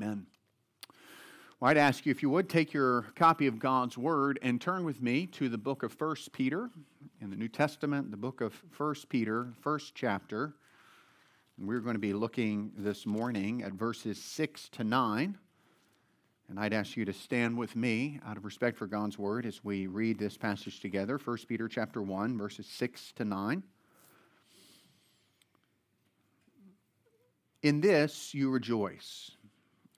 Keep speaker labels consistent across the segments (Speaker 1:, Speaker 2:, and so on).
Speaker 1: Amen. Well, I'd ask you if you would take your copy of God's Word and turn with me to the book of 1 Peter in the New Testament, the book of 1 Peter, first chapter. And we're going to be looking this morning at verses 6 to 9. And I'd ask you to stand with me out of respect for God's Word as we read this passage together 1 Peter chapter 1, verses 6 to 9. In this you rejoice,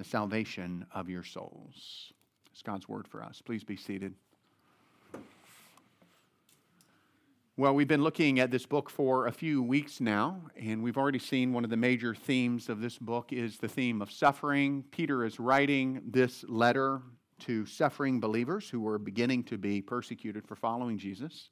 Speaker 1: the salvation of your souls. It's God's word for us. Please be seated. Well, we've been looking at this book for a few weeks now, and we've already seen one of the major themes of this book is the theme of suffering. Peter is writing this letter to suffering believers who were beginning to be persecuted for following Jesus.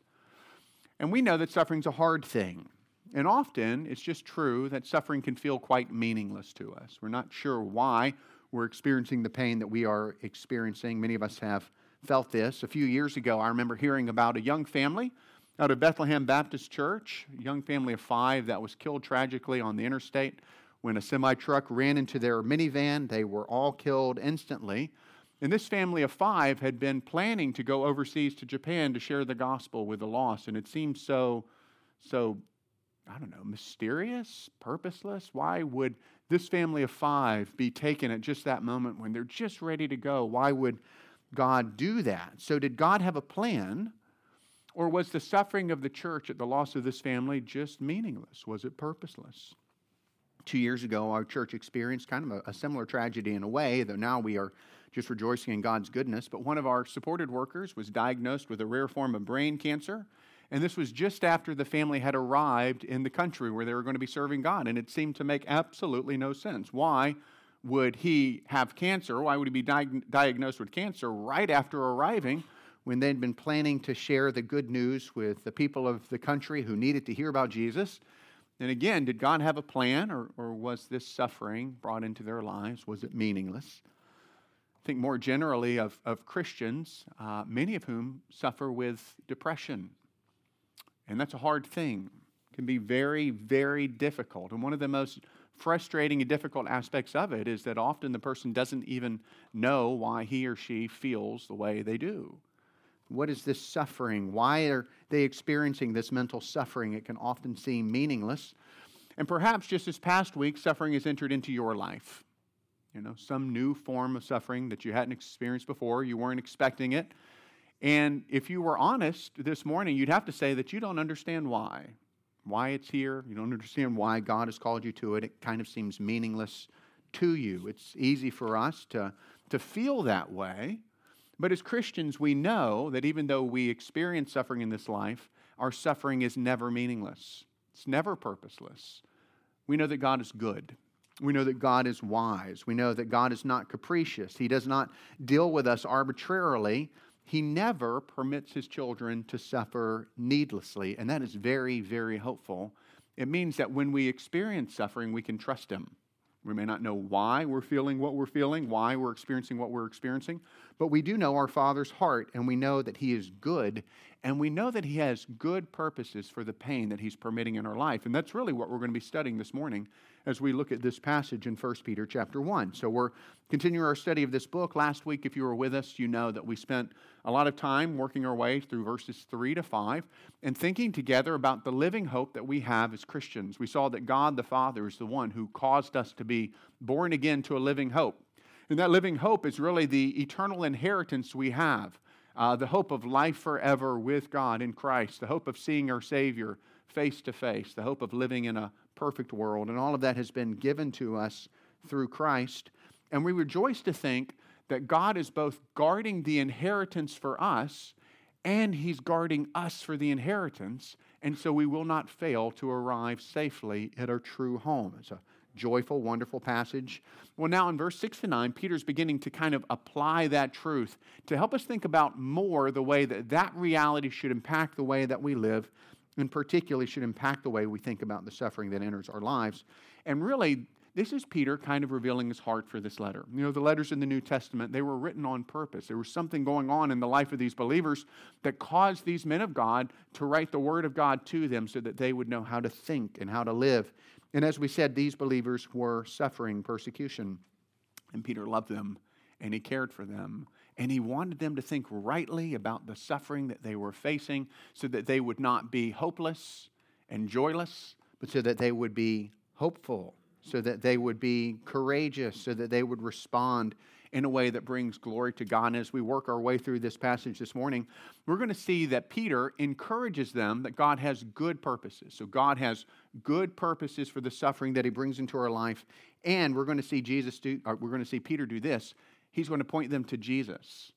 Speaker 1: And we know that suffering's a hard thing. And often it's just true that suffering can feel quite meaningless to us. We're not sure why we're experiencing the pain that we are experiencing. Many of us have felt this. A few years ago, I remember hearing about a young family out of Bethlehem Baptist Church, a young family of five that was killed tragically on the interstate when a semi truck ran into their minivan. They were all killed instantly. And this family of five had been planning to go overseas to Japan to share the gospel with the lost, and it seemed so, so I don't know, mysterious, purposeless? Why would this family of five be taken at just that moment when they're just ready to go? Why would God do that? So, did God have a plan? Or was the suffering of the church at the loss of this family just meaningless? Was it purposeless? Two years ago, our church experienced kind of a, a similar tragedy in a way, though now we are just rejoicing in God's goodness. But one of our supported workers was diagnosed with a rare form of brain cancer and this was just after the family had arrived in the country where they were going to be serving God. And it seemed to make absolutely no sense. Why would he have cancer? Why would he be di- diagnosed with cancer right after arriving when they'd been planning to share the good news with the people of the country who needed to hear about Jesus? And again, did God have a plan or, or was this suffering brought into their lives? Was it meaningless? I think more generally of, of Christians, uh, many of whom suffer with depression and that's a hard thing. It can be very, very difficult. And one of the most frustrating and difficult aspects of it is that often the person doesn't even know why he or she feels the way they do. What is this suffering? Why are they experiencing this mental suffering? It can often seem meaningless. And perhaps just this past week, suffering has entered into your life. You know, some new form of suffering that you hadn't experienced before, you weren't expecting it. And if you were honest this morning, you'd have to say that you don't understand why. Why it's here. You don't understand why God has called you to it. It kind of seems meaningless to you. It's easy for us to, to feel that way. But as Christians, we know that even though we experience suffering in this life, our suffering is never meaningless, it's never purposeless. We know that God is good. We know that God is wise. We know that God is not capricious. He does not deal with us arbitrarily, he never permits his children to suffer needlessly, and that is very, very hopeful. It means that when we experience suffering, we can trust him. We may not know why we're feeling what we're feeling, why we're experiencing what we're experiencing, but we do know our Father's heart, and we know that He is good, and we know that He has good purposes for the pain that He's permitting in our life. And that's really what we're going to be studying this morning as we look at this passage in 1 Peter chapter 1. So we're continuing our study of this book. Last week, if you were with us, you know that we spent a lot of time working our way through verses 3 to 5 and thinking together about the living hope that we have as Christians. We saw that God the Father is the one who caused us to be born again to a living hope. And that living hope is really the eternal inheritance we have. Uh, the hope of life forever with God in Christ, the hope of seeing our Savior face to face, the hope of living in a perfect world. And all of that has been given to us through Christ. And we rejoice to think that God is both guarding the inheritance for us and He's guarding us for the inheritance. And so we will not fail to arrive safely at our true home. It's a joyful, wonderful passage. Well, now in verse 6 to 9, Peter's beginning to kind of apply that truth to help us think about more the way that that reality should impact the way that we live, and particularly should impact the way we think about the suffering that enters our lives. And really, this is Peter kind of revealing his heart for this letter. You know, the letters in the New Testament, they were written on purpose. There was something going on in the life of these believers that caused these men of God to write the Word of God to them so that they would know how to think and how to live. And as we said, these believers were suffering persecution. And Peter loved them and he cared for them. And he wanted them to think rightly about the suffering that they were facing so that they would not be hopeless and joyless, but so that they would be hopeful so that they would be courageous, so that they would respond in a way that brings glory to God. And as we work our way through this passage this morning, we're going to see that Peter encourages them that God has good purposes. So God has good purposes for the suffering that he brings into our life. And we're going to see Jesus do, uh, we're going to see Peter do this. He's going to point them to Jesus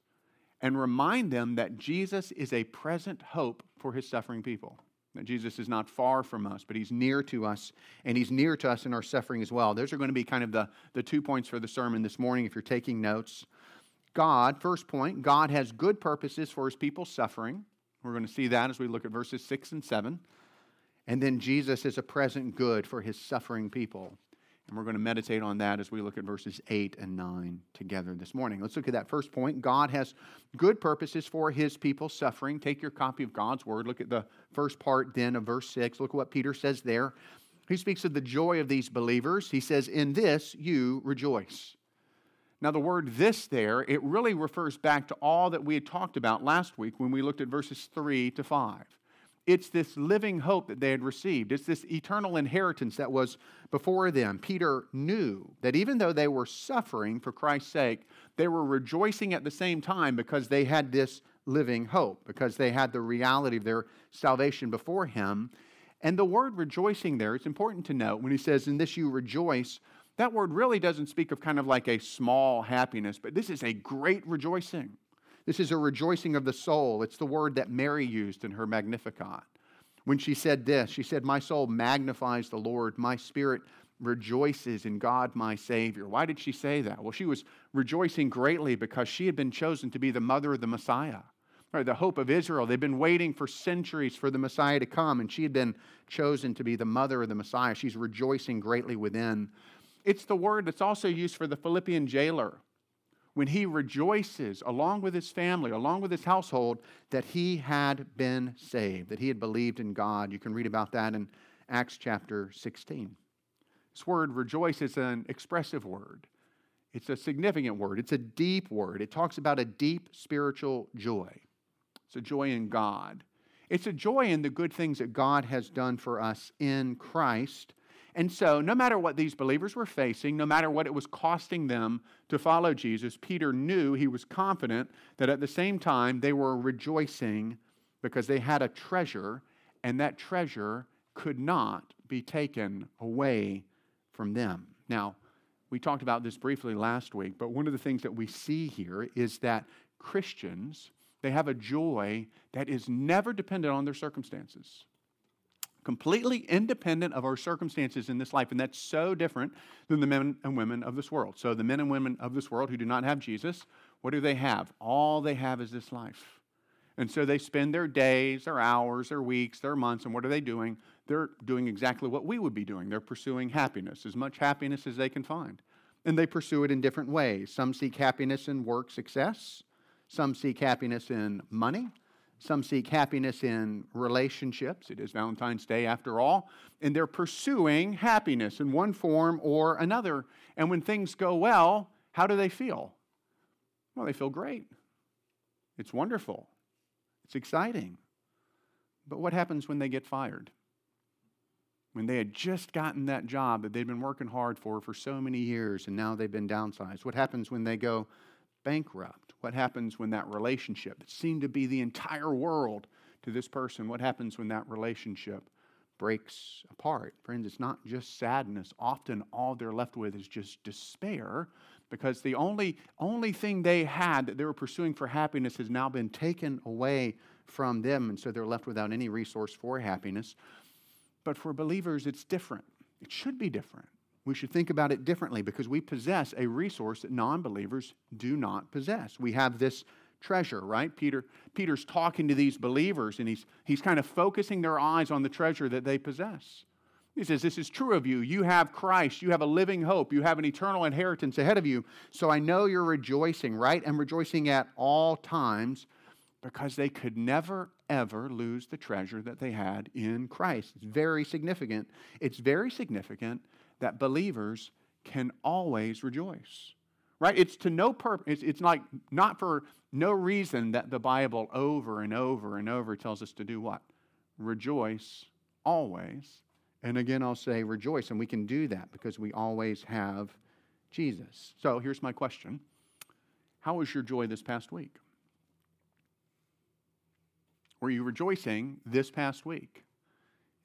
Speaker 1: and remind them that Jesus is a present hope for his suffering people. Jesus is not far from us, but he's near to us, and he's near to us in our suffering as well. Those are going to be kind of the, the two points for the sermon this morning if you're taking notes. God, first point, God has good purposes for his people's suffering. We're going to see that as we look at verses 6 and 7. And then Jesus is a present good for his suffering people. And we're going to meditate on that as we look at verses 8 and 9 together this morning. Let's look at that first point. God has good purposes for his people suffering. Take your copy of God's word. Look at the first part then of verse 6. Look at what Peter says there. He speaks of the joy of these believers. He says, In this you rejoice. Now, the word this there, it really refers back to all that we had talked about last week when we looked at verses 3 to 5. It's this living hope that they had received. It's this eternal inheritance that was before them. Peter knew that even though they were suffering for Christ's sake, they were rejoicing at the same time because they had this living hope, because they had the reality of their salvation before him. And the word rejoicing there, it's important to note when he says, In this you rejoice, that word really doesn't speak of kind of like a small happiness, but this is a great rejoicing. This is a rejoicing of the soul. It's the word that Mary used in her Magnificat. When she said this, she said, My soul magnifies the Lord, my spirit rejoices in God my Savior. Why did she say that? Well, she was rejoicing greatly because she had been chosen to be the mother of the Messiah, right, the hope of Israel. They've been waiting for centuries for the Messiah to come, and she had been chosen to be the mother of the Messiah. She's rejoicing greatly within. It's the word that's also used for the Philippian jailer when he rejoices along with his family, along with his household, that he had been saved, that he had believed in God. You can read about that in Acts chapter 16. This word rejoice is an expressive word. It's a significant word. It's a deep word. It talks about a deep spiritual joy. It's a joy in God. It's a joy in the good things that God has done for us in Christ and so, no matter what these believers were facing, no matter what it was costing them to follow Jesus, Peter knew he was confident that at the same time they were rejoicing because they had a treasure, and that treasure could not be taken away from them. Now, we talked about this briefly last week, but one of the things that we see here is that Christians, they have a joy that is never dependent on their circumstances completely independent of our circumstances in this life. And that's so different than the men and women of this world. So, the men and women of this world who do not have Jesus, what do they have? All they have is this life. And so they spend their days, their hours, their weeks, their months, and what are they doing? They're doing exactly what we would be doing. They're pursuing happiness, as much happiness as they can find. And they pursue it in different ways. Some seek happiness in work success, some seek happiness in money, some seek happiness in relationships. It is Valentine's Day after all. And they're pursuing happiness in one form or another. And when things go well, how do they feel? Well, they feel great. It's wonderful. It's exciting. But what happens when they get fired? When they had just gotten that job that they'd been working hard for for so many years and now they've been downsized? What happens when they go bankrupt? What happens when that relationship that seemed to be the entire world to this person, what happens when that relationship breaks apart? Friends, it's not just sadness. Often all they're left with is just despair because the only, only thing they had that they were pursuing for happiness has now been taken away from them, and so they're left without any resource for happiness. But for believers, it's different. It should be different We should think about it differently because we possess a resource that non believers do not possess. We have this treasure, right? Peter, Peter's talking to these believers and he's, he's kind of focusing their eyes on the treasure that they possess. He says, This is true of you. You have Christ. You have a living hope. You have an eternal inheritance ahead of you. So I know you're rejoicing, right? And rejoicing at all times because they could never, ever lose the treasure that they had in Christ. It's very significant. It's very significant that believers can always rejoice. Right? It's to no purpose. It's, it's like not for no reason that the Bible over and over and over tells us to do what? Rejoice always. And again, I'll say rejoice. And we can do that because we always have Jesus. So here's my question How was your joy this past week? Were you rejoicing this past week?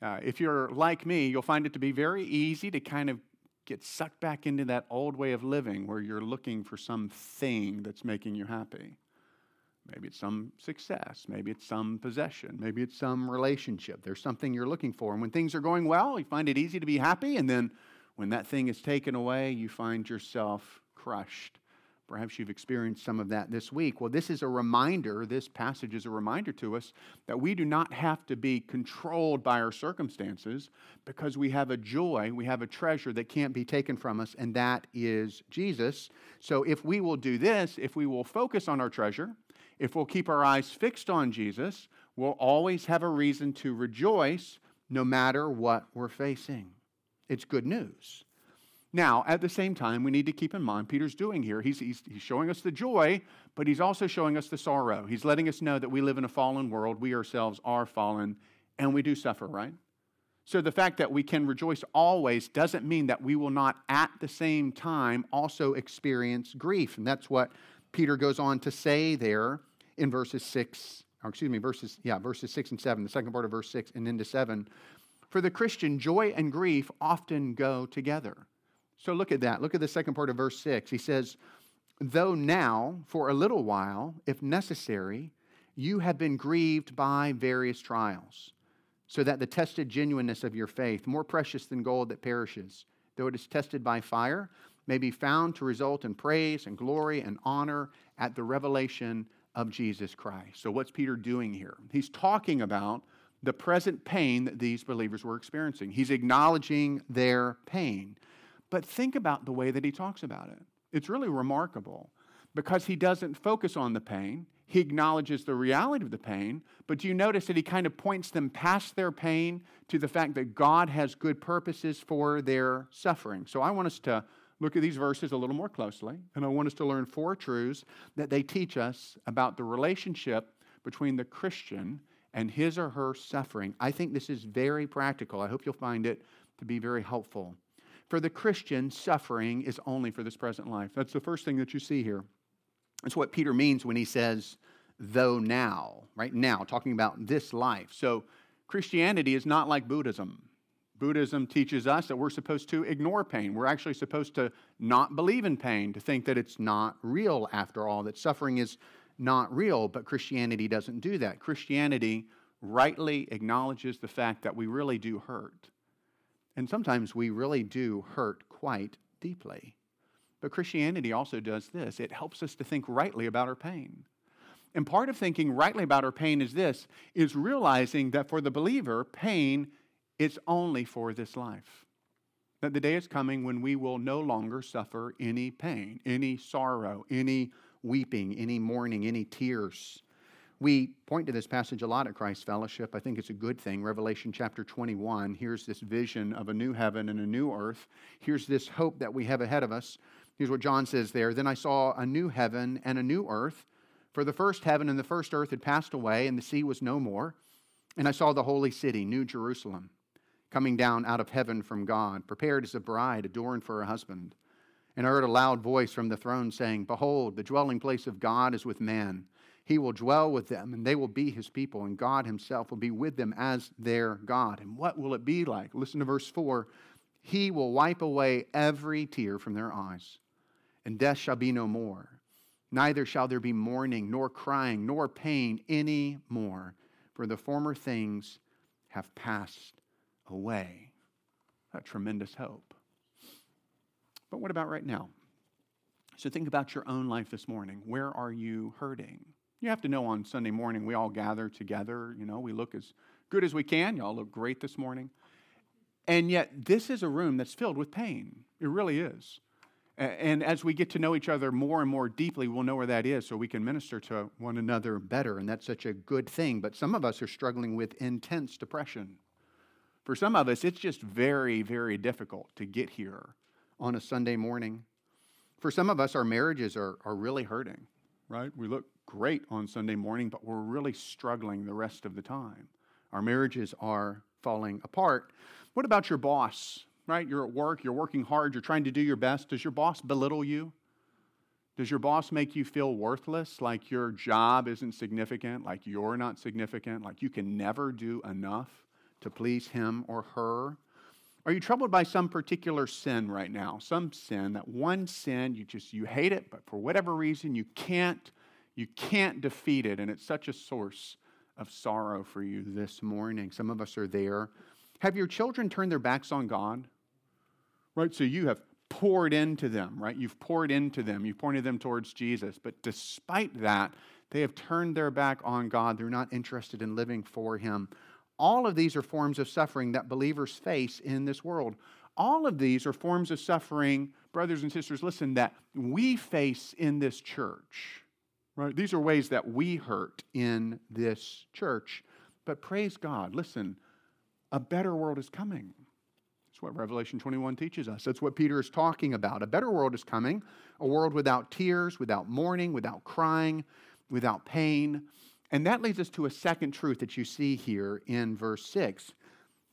Speaker 1: Uh, if you're like me, you'll find it to be very easy to kind of get sucked back into that old way of living where you're looking for something that's making you happy. Maybe it's some success. Maybe it's some possession. Maybe it's some relationship. There's something you're looking for. And when things are going well, you find it easy to be happy. And then when that thing is taken away, you find yourself crushed Perhaps you've experienced some of that this week. Well, this is a reminder, this passage is a reminder to us that we do not have to be controlled by our circumstances because we have a joy, we have a treasure that can't be taken from us, and that is Jesus. So if we will do this, if we will focus on our treasure, if we'll keep our eyes fixed on Jesus, we'll always have a reason to rejoice no matter what we're facing. It's good news. Now, at the same time, we need to keep in mind Peter's doing here. He's, he's, he's, showing us the joy, but he's also showing us the sorrow. He's letting us know that we live in a fallen world. We ourselves are fallen, and we do suffer, right? So the fact that we can rejoice always doesn't mean that we will not at the same time also experience grief. And that's what Peter goes on to say there in verses 6, or excuse me, verses, yeah, verses 6 and 7, the second part of verse 6 and into 7. For the Christian, joy and grief often go together. So look at that. Look at the second part of verse 6. He says, Though now, for a little while, if necessary, you have been grieved by various trials, so that the tested genuineness of your faith, more precious than gold that perishes, though it is tested by fire, may be found to result in praise and glory and honor at the revelation of Jesus Christ. So, what's Peter doing here? He's talking about the present pain that these believers were experiencing. He's acknowledging their pain. But think about the way that he talks about it. It's really remarkable because he doesn't focus on the pain. He acknowledges the reality of the pain, but do you notice that he kind of points them past their pain to the fact that God has good purposes for their suffering? So I want us to look at these verses a little more closely, and I want us to learn four truths that they teach us about the relationship between the Christian and his or her suffering. I think this is very practical. I hope you'll find it to be very helpful. For the Christian, suffering is only for this present life. That's the first thing that you see here. That's what Peter means when he says, though now, right now, talking about this life. So Christianity is not like Buddhism. Buddhism teaches us that we're supposed to ignore pain. We're actually supposed to not believe in pain, to think that it's not real after all, that suffering is not real. But Christianity doesn't do that. Christianity rightly acknowledges the fact that we really do hurt. And sometimes we really do hurt quite deeply. But Christianity also does this it helps us to think rightly about our pain. And part of thinking rightly about our pain is this is realizing that for the believer, pain is only for this life. That the day is coming when we will no longer suffer any pain, any sorrow, any weeping, any mourning, any tears. We point to this passage a lot at Christ Fellowship. I think it's a good thing. Revelation chapter 21, here's this vision of a new heaven and a new earth. Here's this hope that we have ahead of us. Here's what John says there Then I saw a new heaven and a new earth, for the first heaven and the first earth had passed away, and the sea was no more. And I saw the holy city, New Jerusalem, coming down out of heaven from God, prepared as a bride adorned for her husband. And I heard a loud voice from the throne saying, Behold, the dwelling place of God is with man he will dwell with them, and they will be his people, and God himself will be with them as their God. And what will it be like? Listen to verse 4 He will wipe away every tear from their eyes, and death shall be no more. Neither shall there be mourning, nor crying, nor pain any more, for the former things have passed away. A tremendous hope. But what about right now? So think about your own life this morning. Where are you hurting? You have to know on Sunday morning we all gather together. You know, we look as good as we can. Y'all look great this morning. And yet, this is a room that's filled with pain. It really is. And as we get to know each other more and more deeply, we'll know where that is so we can minister to one another better. And that's such a good thing. But some of us are struggling with intense depression. For some of us, it's just very, very difficult to get here on a Sunday morning. For some of us, our marriages are, are really hurting, right? We look great on Sunday morning, but we're really struggling the rest of the time. Our marriages are falling apart. What about your boss? right? You're at work, you're working hard, you're trying to do your best. Does your boss belittle you? Does your boss make you feel worthless, like your job isn't significant, like you're not significant, like you can never do enough to please him or her? Are you troubled by some particular sin right now? Some sin, that one sin, you just you hate it, but for whatever reason you can't you can't defeat it and it's such a source of sorrow for you this morning. Some of us are there. Have your children turned their backs on God? right? So you have poured into them, right? You've poured into them, you've pointed them towards Jesus. But despite that, they have turned their back on God. They're not interested in living for Him. All of these are forms of suffering that believers face in this world. All of these are forms of suffering, brothers and sisters, listen, that we face in this church. Right? These are ways that we hurt in this church. But praise God, listen, a better world is coming. That's what Revelation 21 teaches us. That's what Peter is talking about. A better world is coming, a world without tears, without mourning, without crying, without pain. And that leads us to a second truth that you see here in verse 6.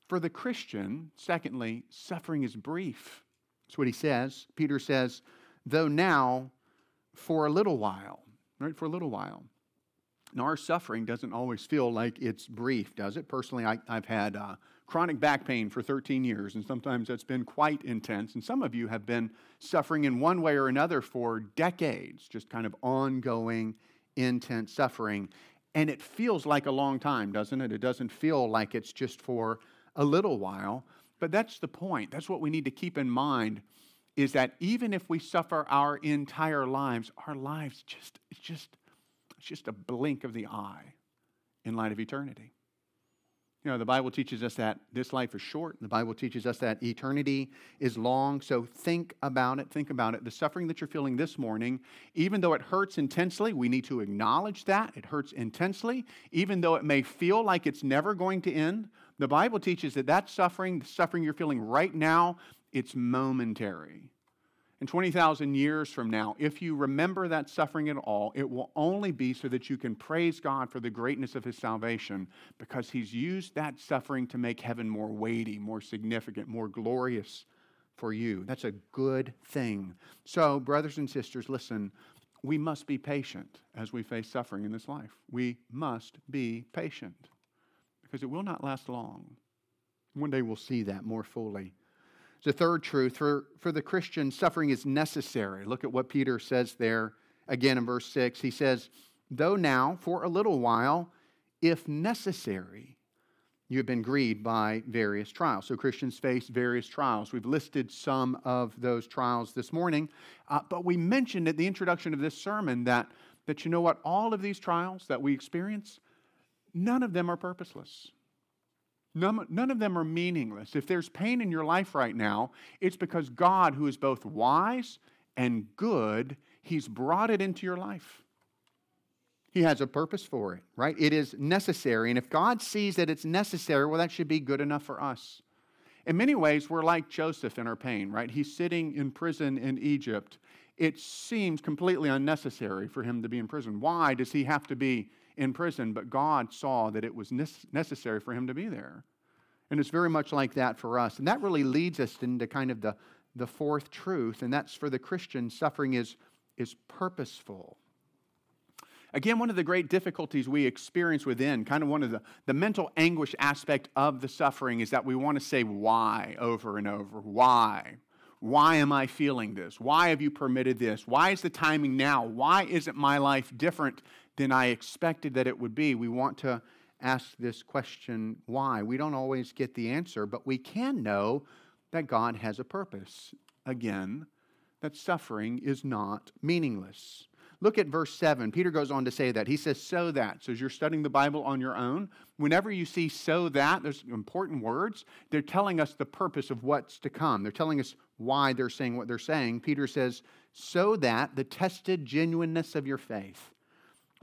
Speaker 1: For the Christian, secondly, suffering is brief. That's what he says. Peter says, though now for a little while, right? For a little while. Now, our suffering doesn't always feel like it's brief, does it? Personally, I, have had uh, chronic back pain for 13 years, and sometimes that's been quite intense. And some of you have been suffering in one way or another for decades, just kind of ongoing, intense suffering. And it feels like a long time, doesn't it? It doesn't feel like it's just for a little while. But that's the point. That's what we need to keep in mind is that even if we suffer our entire lives, our lives just it's just it's just a blink of the eye in light of eternity. You know, the Bible teaches us that this life is short. The Bible teaches us that eternity is long. So think about it. Think about it. The suffering that you're feeling this morning, even though it hurts intensely, we need to acknowledge that. It hurts intensely. Even though it may feel like it's never going to end, the Bible teaches that that suffering, the suffering you're feeling right now, it's momentary. And 20,000 years from now, if you remember that suffering at all, it will only be so that you can praise God for the greatness of His salvation because He's used that suffering to make heaven more weighty, more significant, more glorious for you. That's a good thing. So, brothers and sisters, listen, we must be patient as we face suffering in this life. We must be patient because it will not last long. One day we'll see that more fully. The third truth for, for the Christian, suffering is necessary. Look at what Peter says there again in verse 6. He says, Though now, for a little while, if necessary, you have been grieved by various trials. So Christians face various trials. We've listed some of those trials this morning, uh, but we mentioned at the introduction of this sermon that, that you know what? All of these trials that we experience, none of them are purposeless. None, none of them are meaningless. If there's pain in your life right now, it's because God, who is both wise and good, He's brought it into your life. He has a purpose for it, right? It is necessary. And if God sees that it's necessary, well, that should be good enough for us. In many ways, we're like Joseph in our pain, right? He's sitting in prison in Egypt. It seems completely unnecessary for him to be in prison. Why does he have to be in prison, but God saw that it was necessary for him to be there. And it's very much like that for us. And that really leads us into kind of the, the fourth truth, and that's for the Christian, suffering is, is purposeful. Again, one of the great difficulties we experience within, kind of one of the, the mental anguish aspect of the suffering, is that we want to say why over and over. Why? Why am I feeling this? Why have you permitted this? Why is the timing now? Why isn't my life different than I expected that it would be. We want to ask this question why? We don't always get the answer, but we can know that God has a purpose. Again, that suffering is not meaningless. Look at verse 7. Peter goes on to say that. He says, so that. So as you're studying the Bible on your own, whenever you see so that, there's important words. They're telling us the purpose of what's to come. They're telling us why they're saying what they're saying. Peter says, so that the tested genuineness of your faith,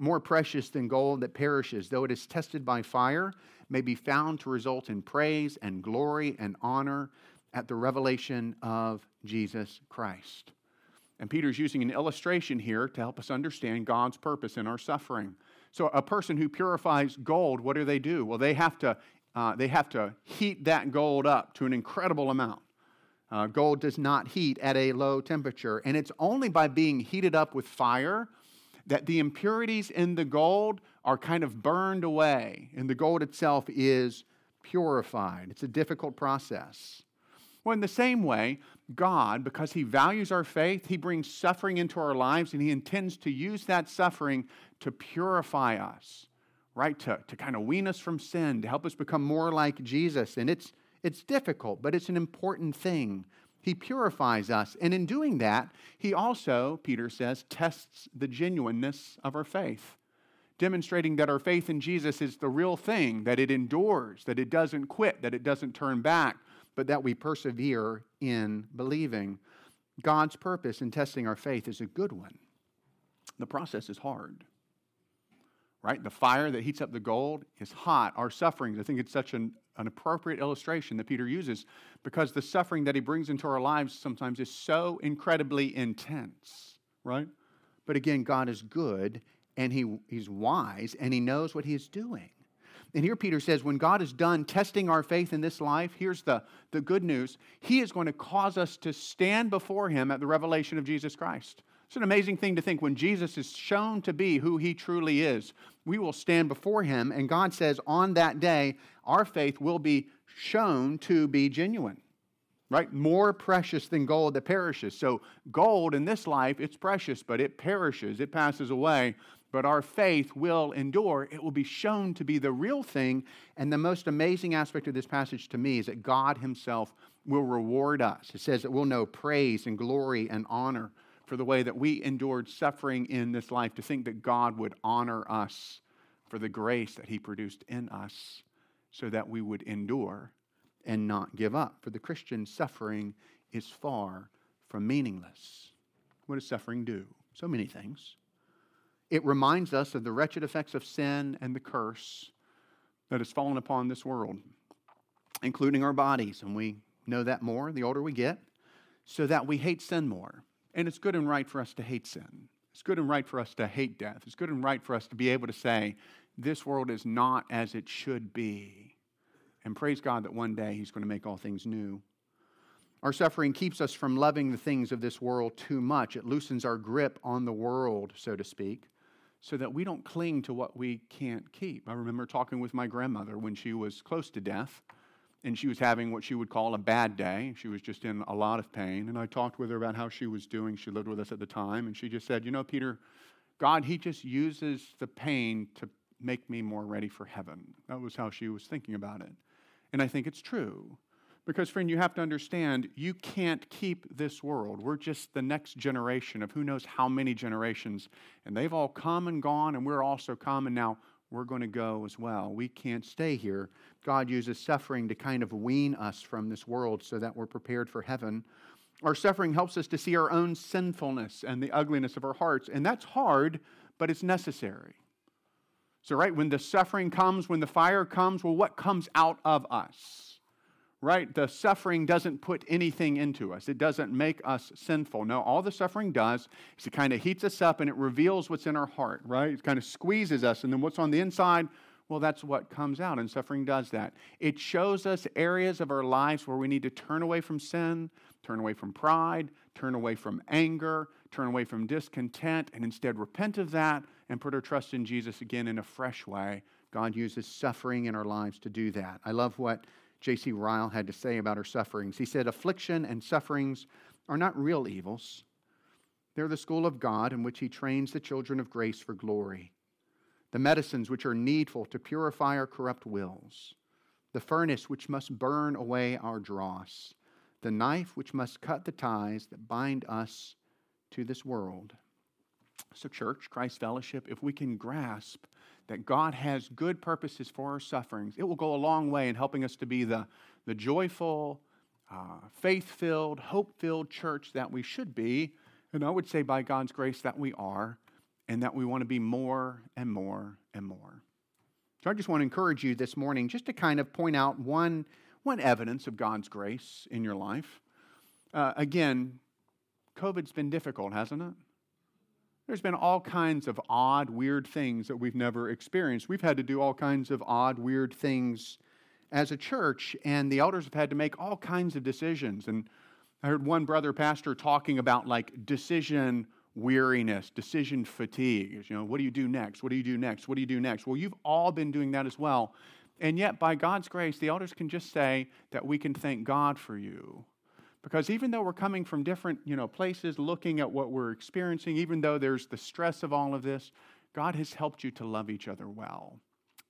Speaker 1: more precious than gold that perishes, though it is tested by fire, may be found to result in praise and glory and honor at the revelation of Jesus Christ. And Peter's using an illustration here to help us understand God's purpose in our suffering. So, a person who purifies gold, what do they do? Well, they have to, uh, they have to heat that gold up to an incredible amount. Uh, gold does not heat at a low temperature, and it's only by being heated up with fire that the impurities in the gold are kind of burned away, and the gold itself is purified. It's a difficult process. Well, in the same way, God, because He values our faith, He brings suffering into our lives and He intends to use that suffering to purify us, right? To, to kind of wean us from sin, to help us become more like Jesus. And it's, it's difficult, but it's an important thing. He purifies us. And in doing that, He also, Peter says, tests the genuineness of our faith demonstrating that our faith in Jesus is the real thing, that it endures, that it doesn't quit, that it doesn't turn back, but that we persevere in believing. God's purpose in testing our faith is a good one. The process is hard. Right? The fire that heats up the gold is hot. Our sufferings, I think it's such an, an appropriate illustration that Peter uses because the suffering that he brings into our lives sometimes is so incredibly intense, right? But again, God is good and he, he's wise and he knows what he is doing. And here Peter says, when God is done testing our faith in this life, here's the, the good news He is going to cause us to stand before Him at the revelation of Jesus Christ. It's an amazing thing to think when Jesus is shown to be who He truly is, we will stand before Him, and God says on that day, our faith will be shown to be genuine right? More precious than gold that perishes. So, gold in this life, it's precious, but it perishes, it passes away but our faith will endure. It will be shown to be the real thing. And the most amazing aspect of this passage to me is that God Himself will reward us. It says that we'll know praise and glory and honor for the way that we endured suffering in this life, to think that God would honor us for the grace that He produced in us so that we would endure and not give up. For the Christian, suffering is far from meaningless. What does suffering do? So many things. It reminds us of the wretched effects of sin and the curse that has fallen upon this world, including our bodies. And we know that more the older we get, so that we hate sin more. And it's good and right for us to hate sin. It's good and right for us to hate death. It's good and right for us to be able to say, this world is not as it should be. And praise God that one day He's going to make all things new. Our suffering keeps us from loving the things of this world too much. It loosens our grip on the world, so to speak so that we don't cling to what we can't keep. I remember talking with my grandmother when she was close to death and she was having what she would call a bad day. She was just in a lot of pain. And I talked with her about how she was doing. She lived with us at the time. And she just said, You know, Peter, God, He just uses the pain to make me more ready for heaven. That was how she was thinking about it. And I think it's true. Because, friend, you have to understand, you can't keep this world. We're just the next generation of who knows how many generations. And they've all come and gone, and we're also come, and now we're going to go as well. We can't stay here. God uses suffering to kind of wean us from this world so that we're prepared for heaven. Our suffering helps us to see our own sinfulness and the ugliness of our hearts. And that's hard, but it's necessary. So, right, when the suffering comes, when the fire comes, well, what comes out of us? Right? The suffering doesn't put anything into us, it doesn't make us sinful. No, all the suffering does is it kind of heats us up and it reveals what's in our heart, right? It kind of squeezes us, and then what's on the inside, well, that's what comes out, and suffering does that. It shows us areas of our lives where we need to turn away from sin, turn away from pride, turn away from anger, turn away from discontent, and instead repent of that and put our trust in Jesus again in a fresh way. God uses suffering in our lives to do that. I love what J.C. Ryle had to say about her sufferings. He said, Affliction and sufferings are not real evils. They're the school of God in which He trains the children of grace for glory, the medicines which are needful to purify our corrupt wills, the furnace which must burn away our dross, the knife which must cut the ties that bind us to this world. So, church, Christ Fellowship, if we can grasp that God has good purposes for our sufferings, it will go a long way in helping us to be the, the joyful, uh, faith filled, hope filled church that we should be. And I would say, by God's grace, that we are, and that we want to be more and more and more. So I just want to encourage you this morning just to kind of point out one, one evidence of God's grace in your life. Uh, again, COVID's been difficult, hasn't it? There's been all kinds of odd, weird things that we've never experienced. We've had to do all kinds of odd, weird things as a church, and the elders have had to make all kinds of decisions. And I heard one brother pastor talking about like decision weariness, decision fatigue. You know, what do you do next? What do you do next? What do you do next? Well, you've all been doing that as well. And yet, by God's grace, the elders can just say that we can thank God for you. Because even though we're coming from different you know, places, looking at what we're experiencing, even though there's the stress of all of this, God has helped you to love each other well.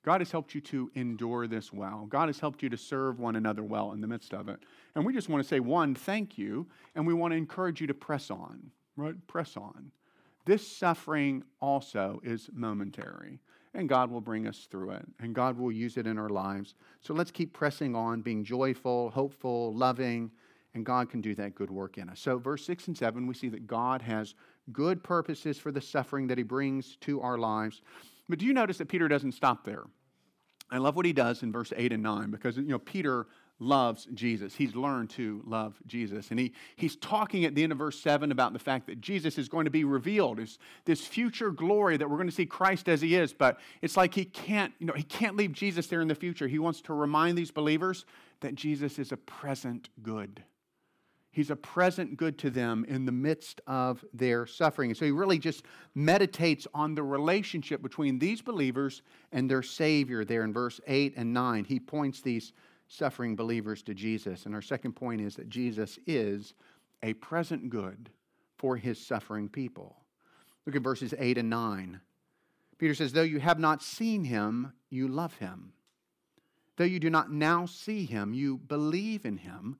Speaker 1: God has helped you to endure this well. God has helped you to serve one another well in the midst of it. And we just want to say, one, thank you, and we want to encourage you to press on, right? Press on. This suffering also is momentary, and God will bring us through it, and God will use it in our lives. So let's keep pressing on, being joyful, hopeful, loving, and God can do that good work in us. So, verse 6 and 7, we see that God has good purposes for the suffering that He brings to our lives. But do you notice that Peter doesn't stop there? I love what he does in verse 8 and 9 because, you know, Peter loves Jesus. He's learned to love Jesus. And he, he's talking at the end of verse 7 about the fact that Jesus is going to be revealed. It's this future glory that we're going to see Christ as he is. But it's like he can't, you know, he can't leave Jesus there in the future. He wants to remind these believers that Jesus is a present good. He's a present good to them in the midst of their suffering. And so he really just meditates on the relationship between these believers and their Savior there in verse 8 and 9. He points these suffering believers to Jesus. And our second point is that Jesus is a present good for his suffering people. Look at verses 8 and 9. Peter says, Though you have not seen him, you love him. Though you do not now see him, you believe in him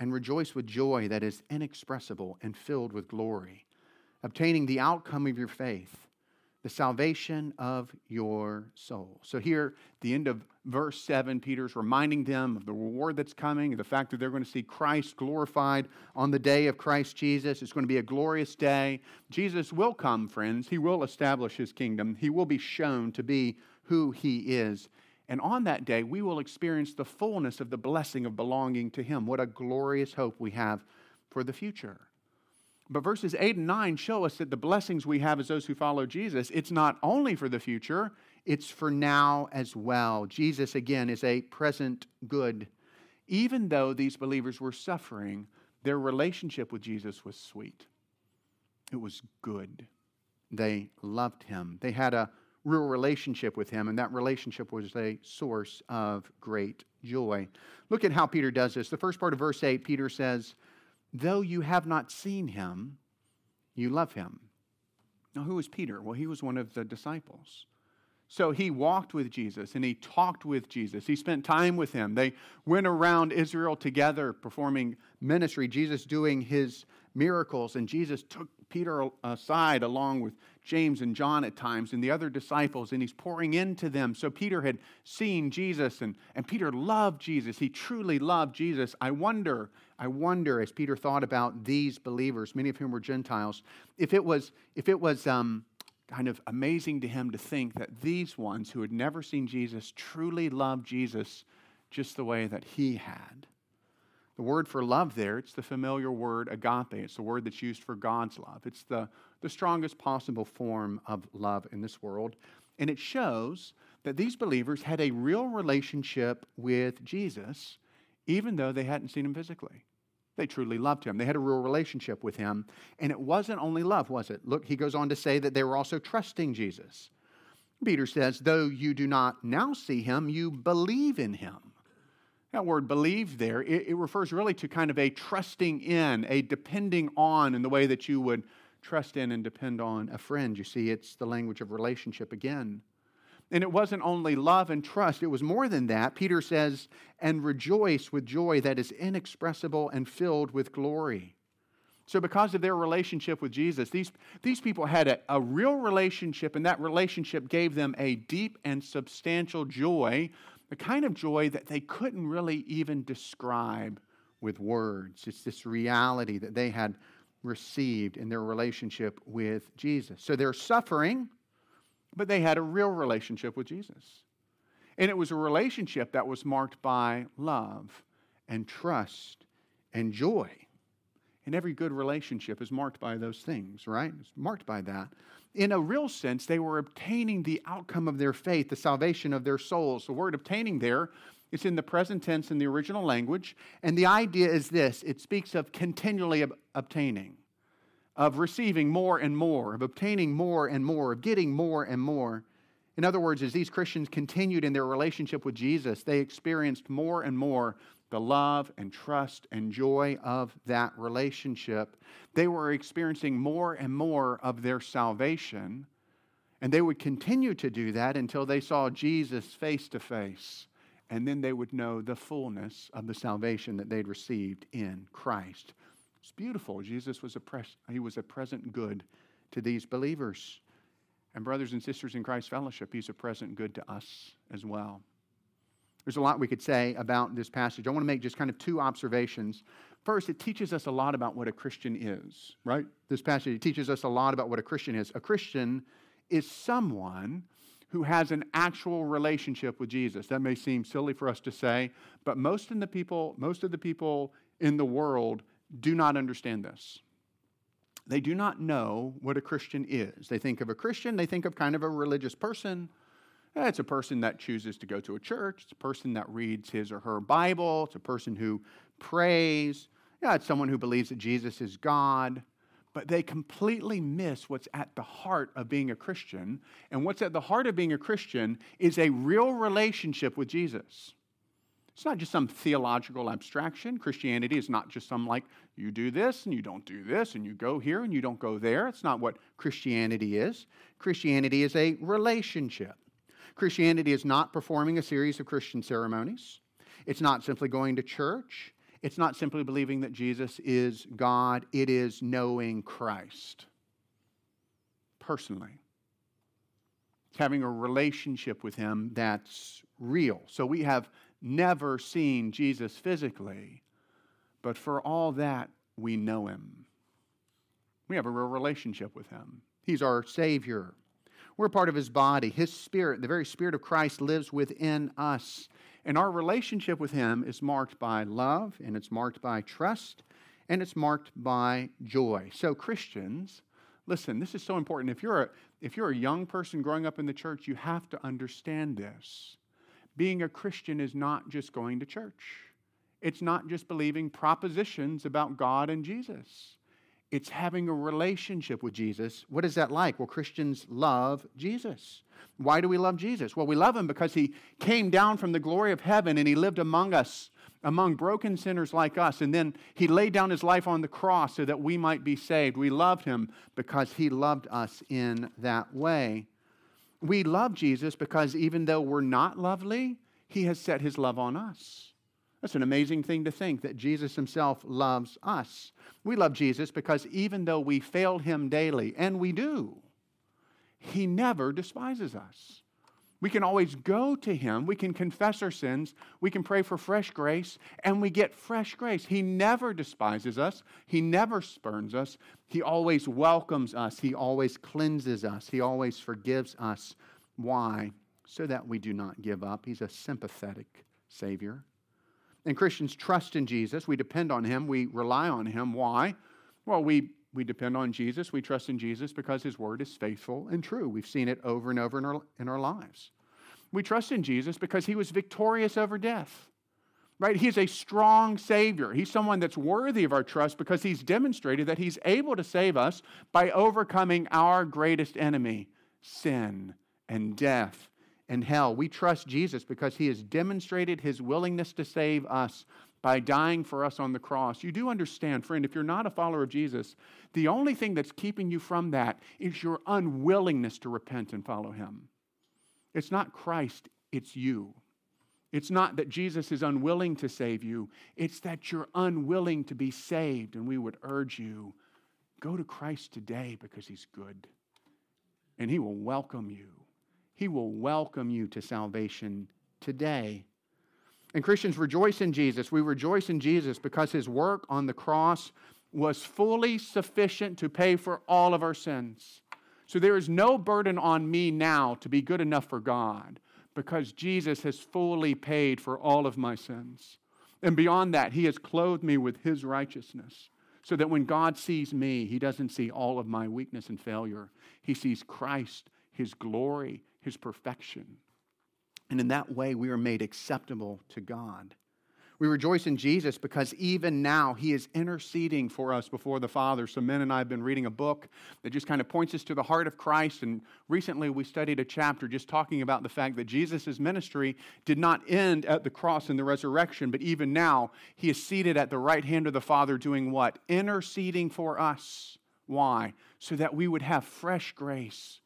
Speaker 1: and rejoice with joy that is inexpressible and filled with glory, obtaining the outcome of your faith, the salvation of your soul. So, here, the end of verse 7, Peter's reminding them of the reward that's coming, the fact that they're going to see Christ glorified on the day of Christ Jesus. It's going to be a glorious day. Jesus will come, friends. He will establish his kingdom, he will be shown to be who he is. And on that day, we will experience the fullness of the blessing of belonging to Him. What a glorious hope we have for the future. But verses 8 and 9 show us that the blessings we have as those who follow Jesus, it's not only for the future, it's for now as well. Jesus, again, is a present good. Even though these believers were suffering, their relationship with Jesus was sweet. It was good. They loved him. They had a real relationship with him, and that relationship was a source of great joy. Look at how Peter does this. The first part of verse 8, Peter says, Though you have not seen him, you love him. Now, who was Peter? Well, he was one of the disciples. So he walked with Jesus and he talked with Jesus. He spent time with him. They went around Israel together performing ministry, Jesus doing his miracles, and Jesus took Peter aside along with James and John at times and the other disciples, and he's pouring into them. So Peter had seen Jesus, and, and Peter loved Jesus. He truly loved Jesus. I wonder, I wonder, as Peter thought about these believers, many of whom were Gentiles, if it was, if it was um, kind of amazing to him to think that these ones who had never seen Jesus truly loved Jesus just the way that he had. The word for love there, it's the familiar word agape. It's the word that's used for God's love. It's the, the strongest possible form of love in this world. And it shows that these believers had a real relationship with Jesus, even though they hadn't seen him physically. They truly loved him. They had a real relationship with him. And it wasn't only love, was it? Look, he goes on to say that they were also trusting Jesus. Peter says, Though you do not now see him, you believe in him. That word believe there, it, it, refers really to kind of a trusting in, a depending on in the way that you would trust in and depend on a friend. You see, it's the language of relationship again. And it wasn't only love and trust, it was more than that. Peter says, and rejoice with joy that is inexpressible and filled with glory. So, because of their relationship with Jesus, these, these people had a, a real relationship, and that relationship gave them a deep and substantial joy, the kind of joy that they couldn't really even describe with words. It's this reality that they had received in their relationship with Jesus. So, they're suffering but they had a real relationship with Jesus. And it was a relationship that was marked by love and trust and joy. And every good relationship is marked by those things, right? It's marked by that. In a real sense, they were obtaining the outcome of their faith, the salvation of their souls. The word obtaining there is in the present tense in the original language. And the idea is this it speaks of continually ob- obtaining of receiving more and more, of obtaining more and more, of getting more and more. In other words, as these Christians continued in their relationship with Jesus, they experienced more and more the love and trust and joy of that relationship. They were experiencing more and more of their salvation, and they would continue to do that until they saw Jesus face to face. And then they would know the fullness of the salvation that they'd received in Christ. It's beautiful. Jesus was a, pres- he was a present good to these believers. And, brothers and sisters in Christ fellowship, he's a present good to us as well. There's a lot we could say about this passage. I want to make just kind of two observations. First, it teaches us a lot about what a Christian is, right? This passage teaches us a lot about what a Christian is. A Christian is someone who has an actual relationship with Jesus. That may seem silly for us to say, but most of the people, most of the people in the world do not understand this. They do not know what a Christian is. They think of a Christian, they think of kind of a religious person. Eh, it's a person that chooses to go to a church. It's a person that reads his or her Bible. It's a person who prays. Yeah, it's someone who believes that Jesus is God. But they completely miss what's at the heart of being a Christian. And what's at the heart of being a Christian is a real relationship with Jesus. It's not just some theological abstraction. Christianity is not just some like, you do this and you don't do this, and you go here and you don't go there. It's not what Christianity is. Christianity is a relationship. Christianity is not performing a series of Christian ceremonies. It's not simply going to church. It's not simply believing that Jesus is God. It is knowing Christ personally. It's having a relationship with Him that's real. So we have never seen Jesus physically, but for all that, we know him. We have a real relationship with him. He's our Savior. We're part of his body. His spirit, the very spirit of Christ, lives within us. And our relationship with him is marked by love, and it's marked by trust, and it's marked by joy. So, Christians, listen, this is so important. If you're a, if you're a young person growing up in the church, you have to understand this. Being a Christian is not just going to church, it's not just believing propositions about God and Jesus. It's having a relationship with Jesus. What is that like? Well, Christians love Jesus. Why do we love Jesus? Well, we love him because he came down from the glory of heaven and he lived among us, among broken sinners like us. And then he laid down his life on the cross so that we might be saved. We loved him because he loved us in that way. We love Jesus because even though we're not lovely, he has set his love on us. That's an amazing thing to think that Jesus himself loves us. We love Jesus because even though we fail him daily, and we do, he never despises us. We can always go to Him. We can confess our sins. We can pray for fresh grace, and we get fresh grace. He never despises us. He never spurns us. He always welcomes us. He always cleanses us. He always forgives us. Why? So that we do not give up. He's a sympathetic Savior. And Christians trust in Jesus. We depend on Him. We rely on Him. Why? Well, we we depend on Jesus. We trust in Jesus because his word is faithful and true. We've seen it over and over in our, in our lives. We trust in Jesus because he was victorious over death. Right? He's a strong Savior. He's someone that's worthy of our trust because he's demonstrated that he's able to save us by overcoming our greatest enemy, sin and death and hell. We trust Jesus because he has demonstrated his willingness to save us by dying for us on the cross. You do understand, friend, if you're not a follower of Jesus, the only thing that's keeping you from that is your unwillingness to repent and follow him. It's not Christ, it's you. It's not that Jesus is unwilling to save you, it's that you're unwilling to be saved. And we would urge you go to Christ today because he's good. And he will welcome you. He will welcome you to salvation today. And Christians rejoice in Jesus. We rejoice in Jesus because his work on the cross was fully sufficient to pay for all of our sins. So there is no burden on me now to be good enough for God because Jesus has fully paid for all of my sins. And beyond that, He has clothed me with His righteousness so that when God sees me, He doesn't see all of my weakness and failure. He sees Christ, His glory, His perfection. And in that way, we are made acceptable to God. We rejoice in Jesus because even now he is interceding for us before the Father. So, men and I have been reading a book that just kind of points us to the heart of Christ. And recently we studied a chapter just talking about the fact that Jesus' ministry did not end at the cross and the resurrection, but even now he is seated at the right hand of the Father doing what? Interceding for us. Why? So that we would have fresh grace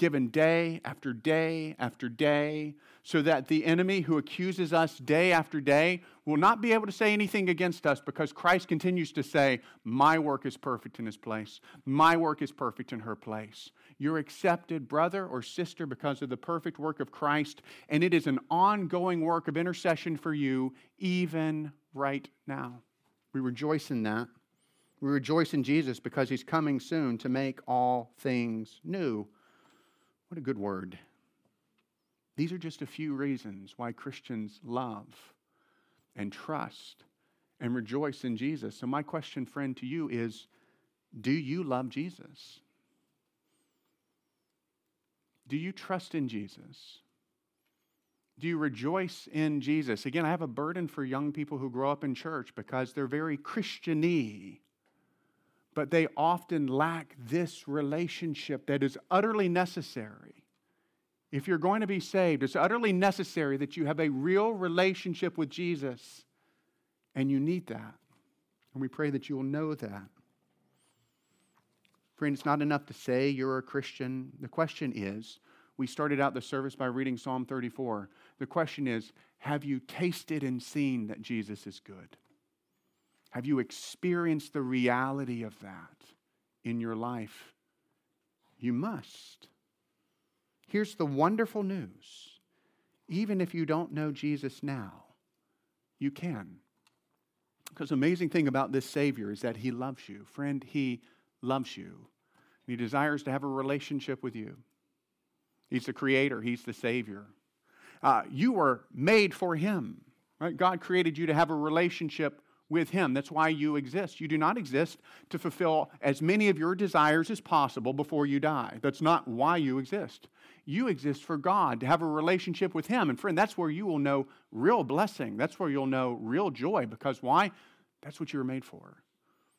Speaker 1: given day after day after day, so that the enemy who accuses us day after day will not be able to say anything against us because Christ continues to say, My work is perfect in his place. My work is perfect in her place. You're accepted, brother or sister, because of the perfect work of Christ, and it is an ongoing work of intercession for you, even right now. We rejoice in that. We rejoice in Jesus because he's coming soon to make all things new. What a good word. These are just a few reasons why Christians love and trust and rejoice in Jesus. So, my question, friend, to you is do you love Jesus? Do you trust in Jesus? Do you rejoice in Jesus? Again, I have a burden for young people who grow up in church because they're very Christiany but they often lack this relationship that is utterly necessary. If you're going to be saved, it's utterly necessary that you have a real relationship with Jesus, and you need that. And we pray that you will know that. Friend, it's not enough to say you're a Christian. The question is we started out the service by reading Psalm 34. The question is have you tasted and seen that Jesus is good? Have you experienced the reality of that in your life? You must. Here's the wonderful news even if you don't know Jesus now, you can. Because the amazing thing about this Savior is that He loves you. Friend, He loves you. He desires to have a relationship with you. He's the Creator, He's the Savior. Uh, you were made for Him. Right? God created you to have a relationship with Him. That's why you exist. You do not exist to fulfill as many of your desires as possible before you die. That's not why you exist. You exist for God, to have a relationship with Him. And friend, that's where you will know real blessing. That's where you'll know real joy. Because why? That's what you were made for.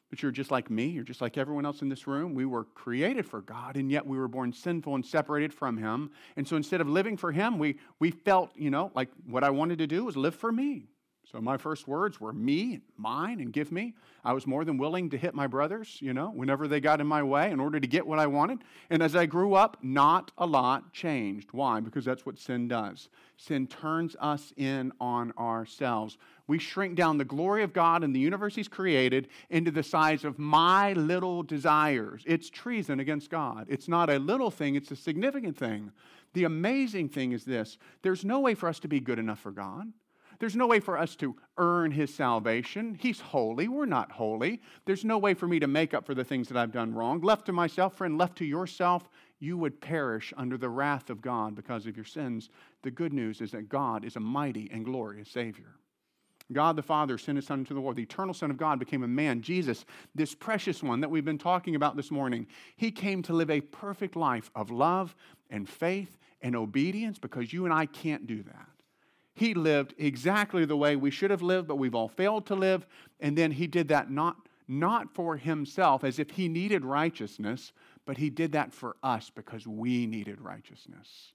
Speaker 1: But you're just like me, you're just like everyone else in this room. We were created for God, and yet we were born sinful and separated from Him. And so instead of living for Him, we, we felt, you know, like what I wanted to do was live for me. So my first words were me, mine, and give me. I was more than willing to hit my brothers, you know, whenever they got in my way in order to get what I wanted. And as I grew up, not a lot changed. Why? Because that's what sin does. Sin turns us in on ourselves. We shrink down the glory of God and the universe He's created into the size of my little desires. It's treason against God. It's not a little thing, it's a significant thing. The amazing thing is this there's no way for us to be good enough for God. There's no way for us to earn his salvation. He's holy. We're not holy. There's no way for me to make up for the things that I've done wrong. Left to myself, friend, left to yourself, you would perish under the wrath of God because of your sins. The good news is that God is a mighty and glorious Savior. God the Father sent his Son into the world. The eternal Son of God became a man. Jesus, this precious one that we've been talking about this morning, he came to live a perfect life of love and faith and obedience because you and I can't do that. He lived exactly the way we should have lived, but we've all failed to live. And then he did that not, not for himself as if he needed righteousness, but he did that for us because we needed righteousness.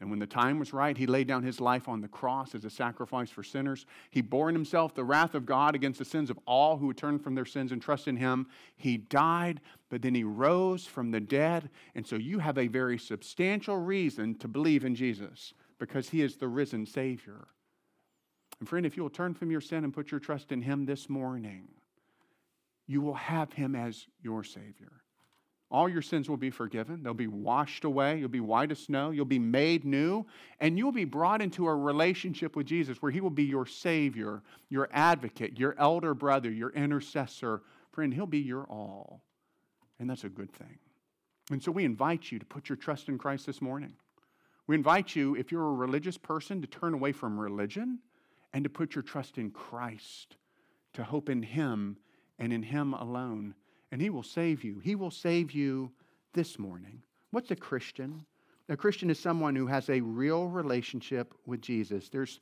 Speaker 1: And when the time was right, he laid down his life on the cross as a sacrifice for sinners. He bore in himself the wrath of God against the sins of all who would turn from their sins and trust in him. He died, but then he rose from the dead. And so you have a very substantial reason to believe in Jesus because he is the risen Savior. And friend, if you will turn from your sin and put your trust in him this morning, you will have him as your Savior. All your sins will be forgiven. They'll be washed away. You'll be white as snow. You'll be made new. And you'll be brought into a relationship with Jesus where He will be your Savior, your advocate, your elder brother, your intercessor. Friend, He'll be your all. And that's a good thing. And so we invite you to put your trust in Christ this morning. We invite you, if you're a religious person, to turn away from religion and to put your trust in Christ, to hope in Him and in Him alone and He will save you. He will save you this morning. What's a Christian? A Christian is someone who has a real relationship with Jesus. There's,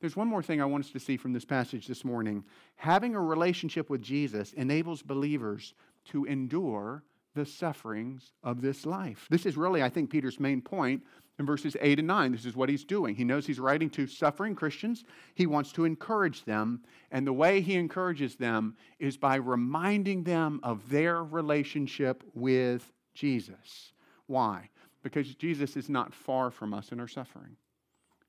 Speaker 1: there's one more thing I want us to see from this passage this morning. Having a relationship with Jesus enables believers to endure the sufferings of this life. This is really, I think, Peter's main point in verses 8 and 9. This is what he's doing. He knows he's writing to suffering Christians. He wants to encourage them. And the way he encourages them is by reminding them of their relationship with Jesus. Why? Because Jesus is not far from us in our suffering.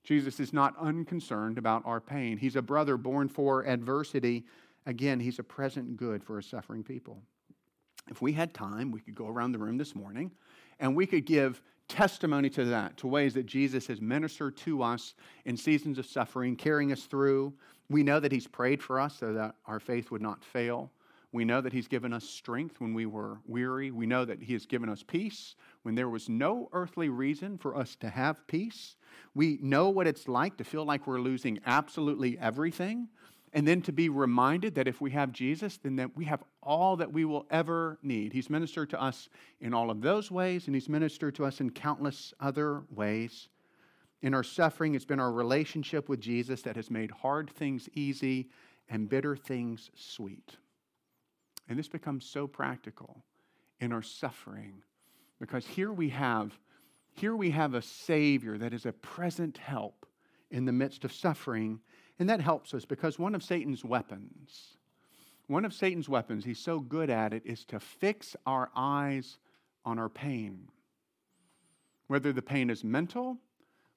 Speaker 1: Jesus is not unconcerned about our pain. He's a brother born for adversity. Again, he's a present good for a suffering people. If we had time, we could go around the room this morning and we could give testimony to that, to ways that Jesus has ministered to us in seasons of suffering, carrying us through. We know that He's prayed for us so that our faith would not fail. We know that He's given us strength when we were weary. We know that He has given us peace when there was no earthly reason for us to have peace. We know what it's like to feel like we're losing absolutely everything and then to be reminded that if we have Jesus, then that we have all that we will ever need. He's ministered to us in all of those ways, and He's ministered to us in countless other ways. In our suffering, it's been our relationship with Jesus that has made hard things easy and bitter things sweet. And this becomes so practical in our suffering because here we have here we have a savior that is a present help in the midst of suffering and that helps us because one of Satan's weapons, one of Satan's weapons, he's so good at it, is to fix our eyes on our pain. Whether the pain is mental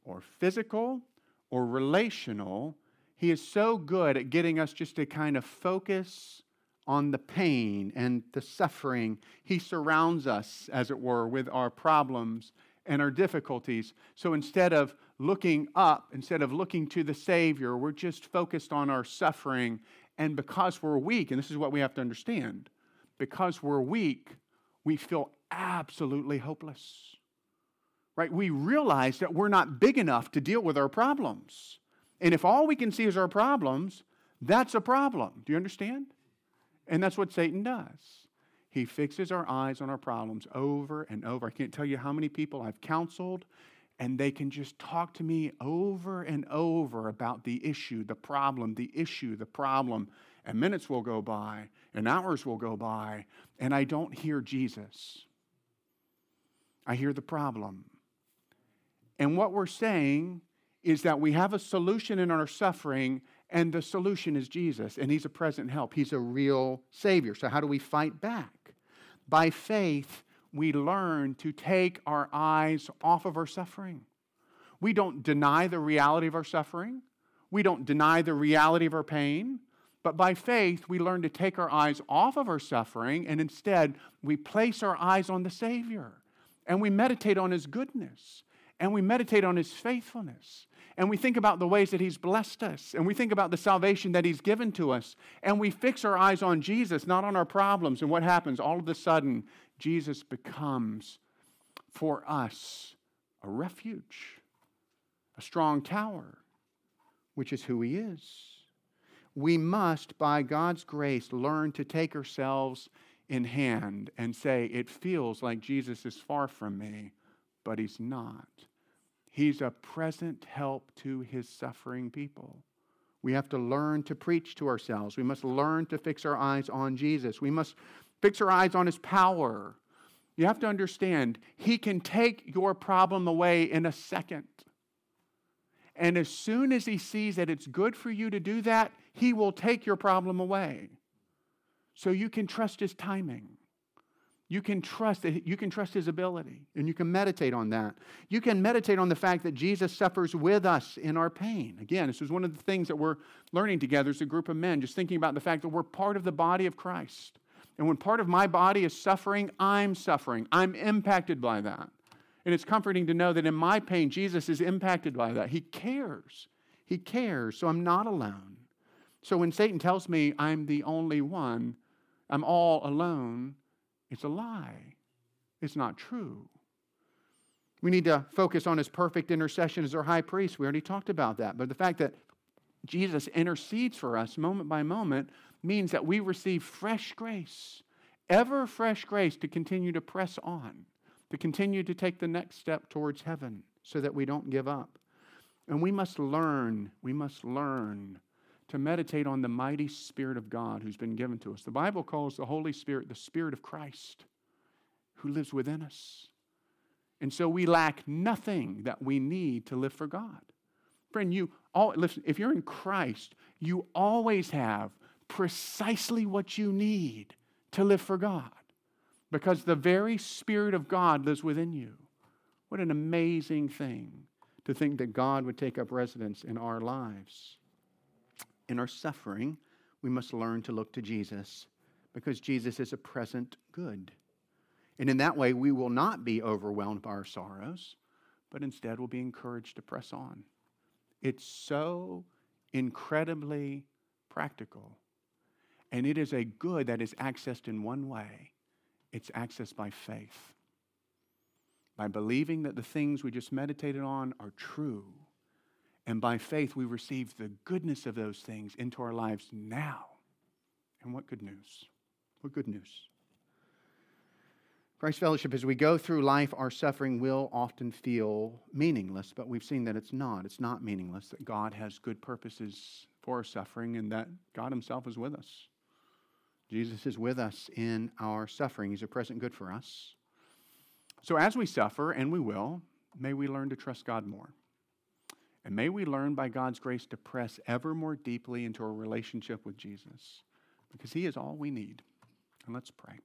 Speaker 1: or physical or relational, he is so good at getting us just to kind of focus on the pain and the suffering. He surrounds us, as it were, with our problems and our difficulties. So instead of looking up, instead of looking to the Savior, we're just focused on our suffering. And because we're weak, and this is what we have to understand, because we're weak, we feel absolutely hopeless. Right? We realize that we're not big enough to deal with our problems. And if all we can see is our problems, that's a problem. Do you understand? And that's what Satan does. He fixes our eyes on our problems over and over. I can't tell you how many people I've counseled, and they can just talk to me over and over about the issue, the problem, the issue, the problem. And minutes will go by, and hours will go by, and I don't hear Jesus. I hear the problem. And what we're saying is that we have a solution in our suffering, and the solution is Jesus, and He's a present help. He's a real Savior. So, how do we fight back? By faith, we learn to take our eyes off of our suffering. We don't deny the reality of our suffering. We don't deny the reality of our pain. But by faith, we learn to take our eyes off of our suffering and instead we place our eyes on the Savior and we meditate on His goodness and we meditate on His faithfulness and we think about the ways that He's blessed us, and we think about the salvation that He's given to us, and we fix our eyes on Jesus, not on our problems. And what happens? All of a sudden, Jesus becomes for us a refuge, a strong tower, which is who He is. We must, by God's grace, learn to take ourselves in hand and say, It feels like Jesus is far from me, but He's not. He's a present help to his suffering people. We have to learn to preach to ourselves. We must learn to fix our eyes on Jesus. We must fix our eyes on his power. You have to understand, he can take your problem away in a second. And as soon as He sees that it's good for you to do that, He will take your problem away. So you can trust His timing. You can trust that you can trust his ability and you can meditate on that. You can meditate on the fact that Jesus suffers with us in our pain. Again, this is one of the things that we're learning together as a group of men, just thinking about the fact that we're part of the body of Christ. And when part of my body is suffering, I'm suffering. I'm impacted by that. And it's comforting to know that in my pain, Jesus is impacted by that. He cares. He cares. So I'm not alone. So when Satan tells me I'm the only one, I'm all alone, it's a lie. It's not true. We need to focus on his perfect intercession as our high priest. We already talked about that. But the fact that Jesus intercedes for us moment by moment means that we receive fresh grace, ever fresh grace to continue to press on to continue to take the next step towards heaven so that we don't give up. And we must learn, we must learn to meditate on the mighty Spirit of God who's been given to us. The Bible calls the Holy Spirit the Spirit of Christ who lives within us. And so we lack nothing that we need to live for God. Friend, you all listen, if you're in Christ, you always have precisely what you need to live for God because the very Spirit of God lives within you. What an amazing thing to think that God would take up residence in our lives. In our suffering, we must learn to look to Jesus because Jesus is a present good. And in that way, we will not be overwhelmed by our sorrows, but instead will be encouraged to press on. It's so incredibly practical. And it is a good that is accessed in one way it's accessed by faith. By believing that the things we just meditated on are true. And by faith, we receive the goodness of those things into our lives now. And what good news! What good news! Christ Fellowship, as we go through life, our suffering will often feel meaningless, but we've seen that it's not. It's not meaningless, that God has good purposes for our suffering, and that God Himself is with us. Jesus is with us in our suffering. He's a present good for us. So, as we suffer, and we will, may we learn to trust God more. And may we learn by God's grace to press ever more deeply into a relationship with Jesus because He is all we need. And let's pray.